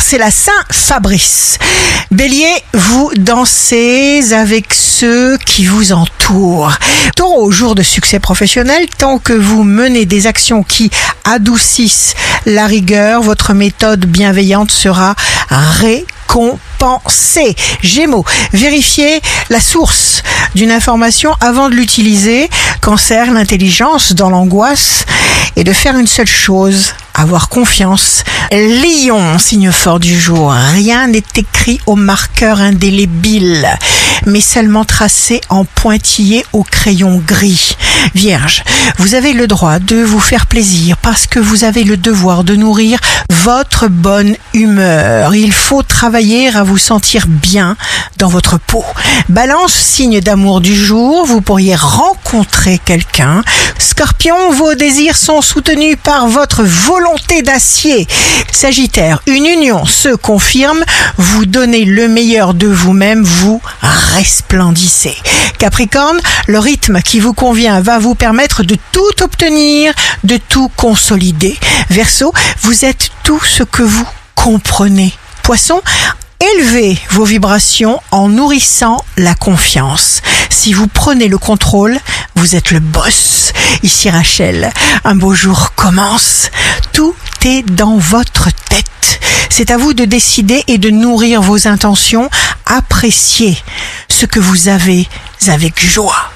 c'est la Saint-Fabrice. Bélier, vous dansez avec ceux qui vous entourent. Taureau, jour de succès professionnel, tant que vous menez des actions qui adoucissent la rigueur, votre méthode bienveillante sera récompensée. Gémeaux, vérifiez la source d'une information avant de l'utiliser. Cancer, l'intelligence dans l'angoisse et de faire une seule chose, avoir confiance. Lion, signe fort du jour. Rien n'est écrit au marqueur indélébile, mais seulement tracé en pointillé au crayon gris. Vierge, vous avez le droit de vous faire plaisir parce que vous avez le devoir de nourrir votre bonne humeur. Il faut travailler à vous sentir bien dans votre peau. Balance, signe d'amour du jour, vous pourriez rencontrer quelqu'un. Scorpion, vos désirs sont soutenus par votre volonté d'acier. Sagittaire, une union se confirme, vous donnez le meilleur de vous-même, vous resplendissez. Capricorne, le rythme qui vous convient va vous permettre de tout obtenir, de tout consolider. Verseau, vous êtes tout ce que vous comprenez. Poisson, élevez vos vibrations en nourrissant la confiance. Si vous prenez le contrôle, vous êtes le boss. Ici Rachel, un beau jour commence. Tout est dans votre tête. C'est à vous de décider et de nourrir vos intentions. Appréciez ce que vous avez avec joie.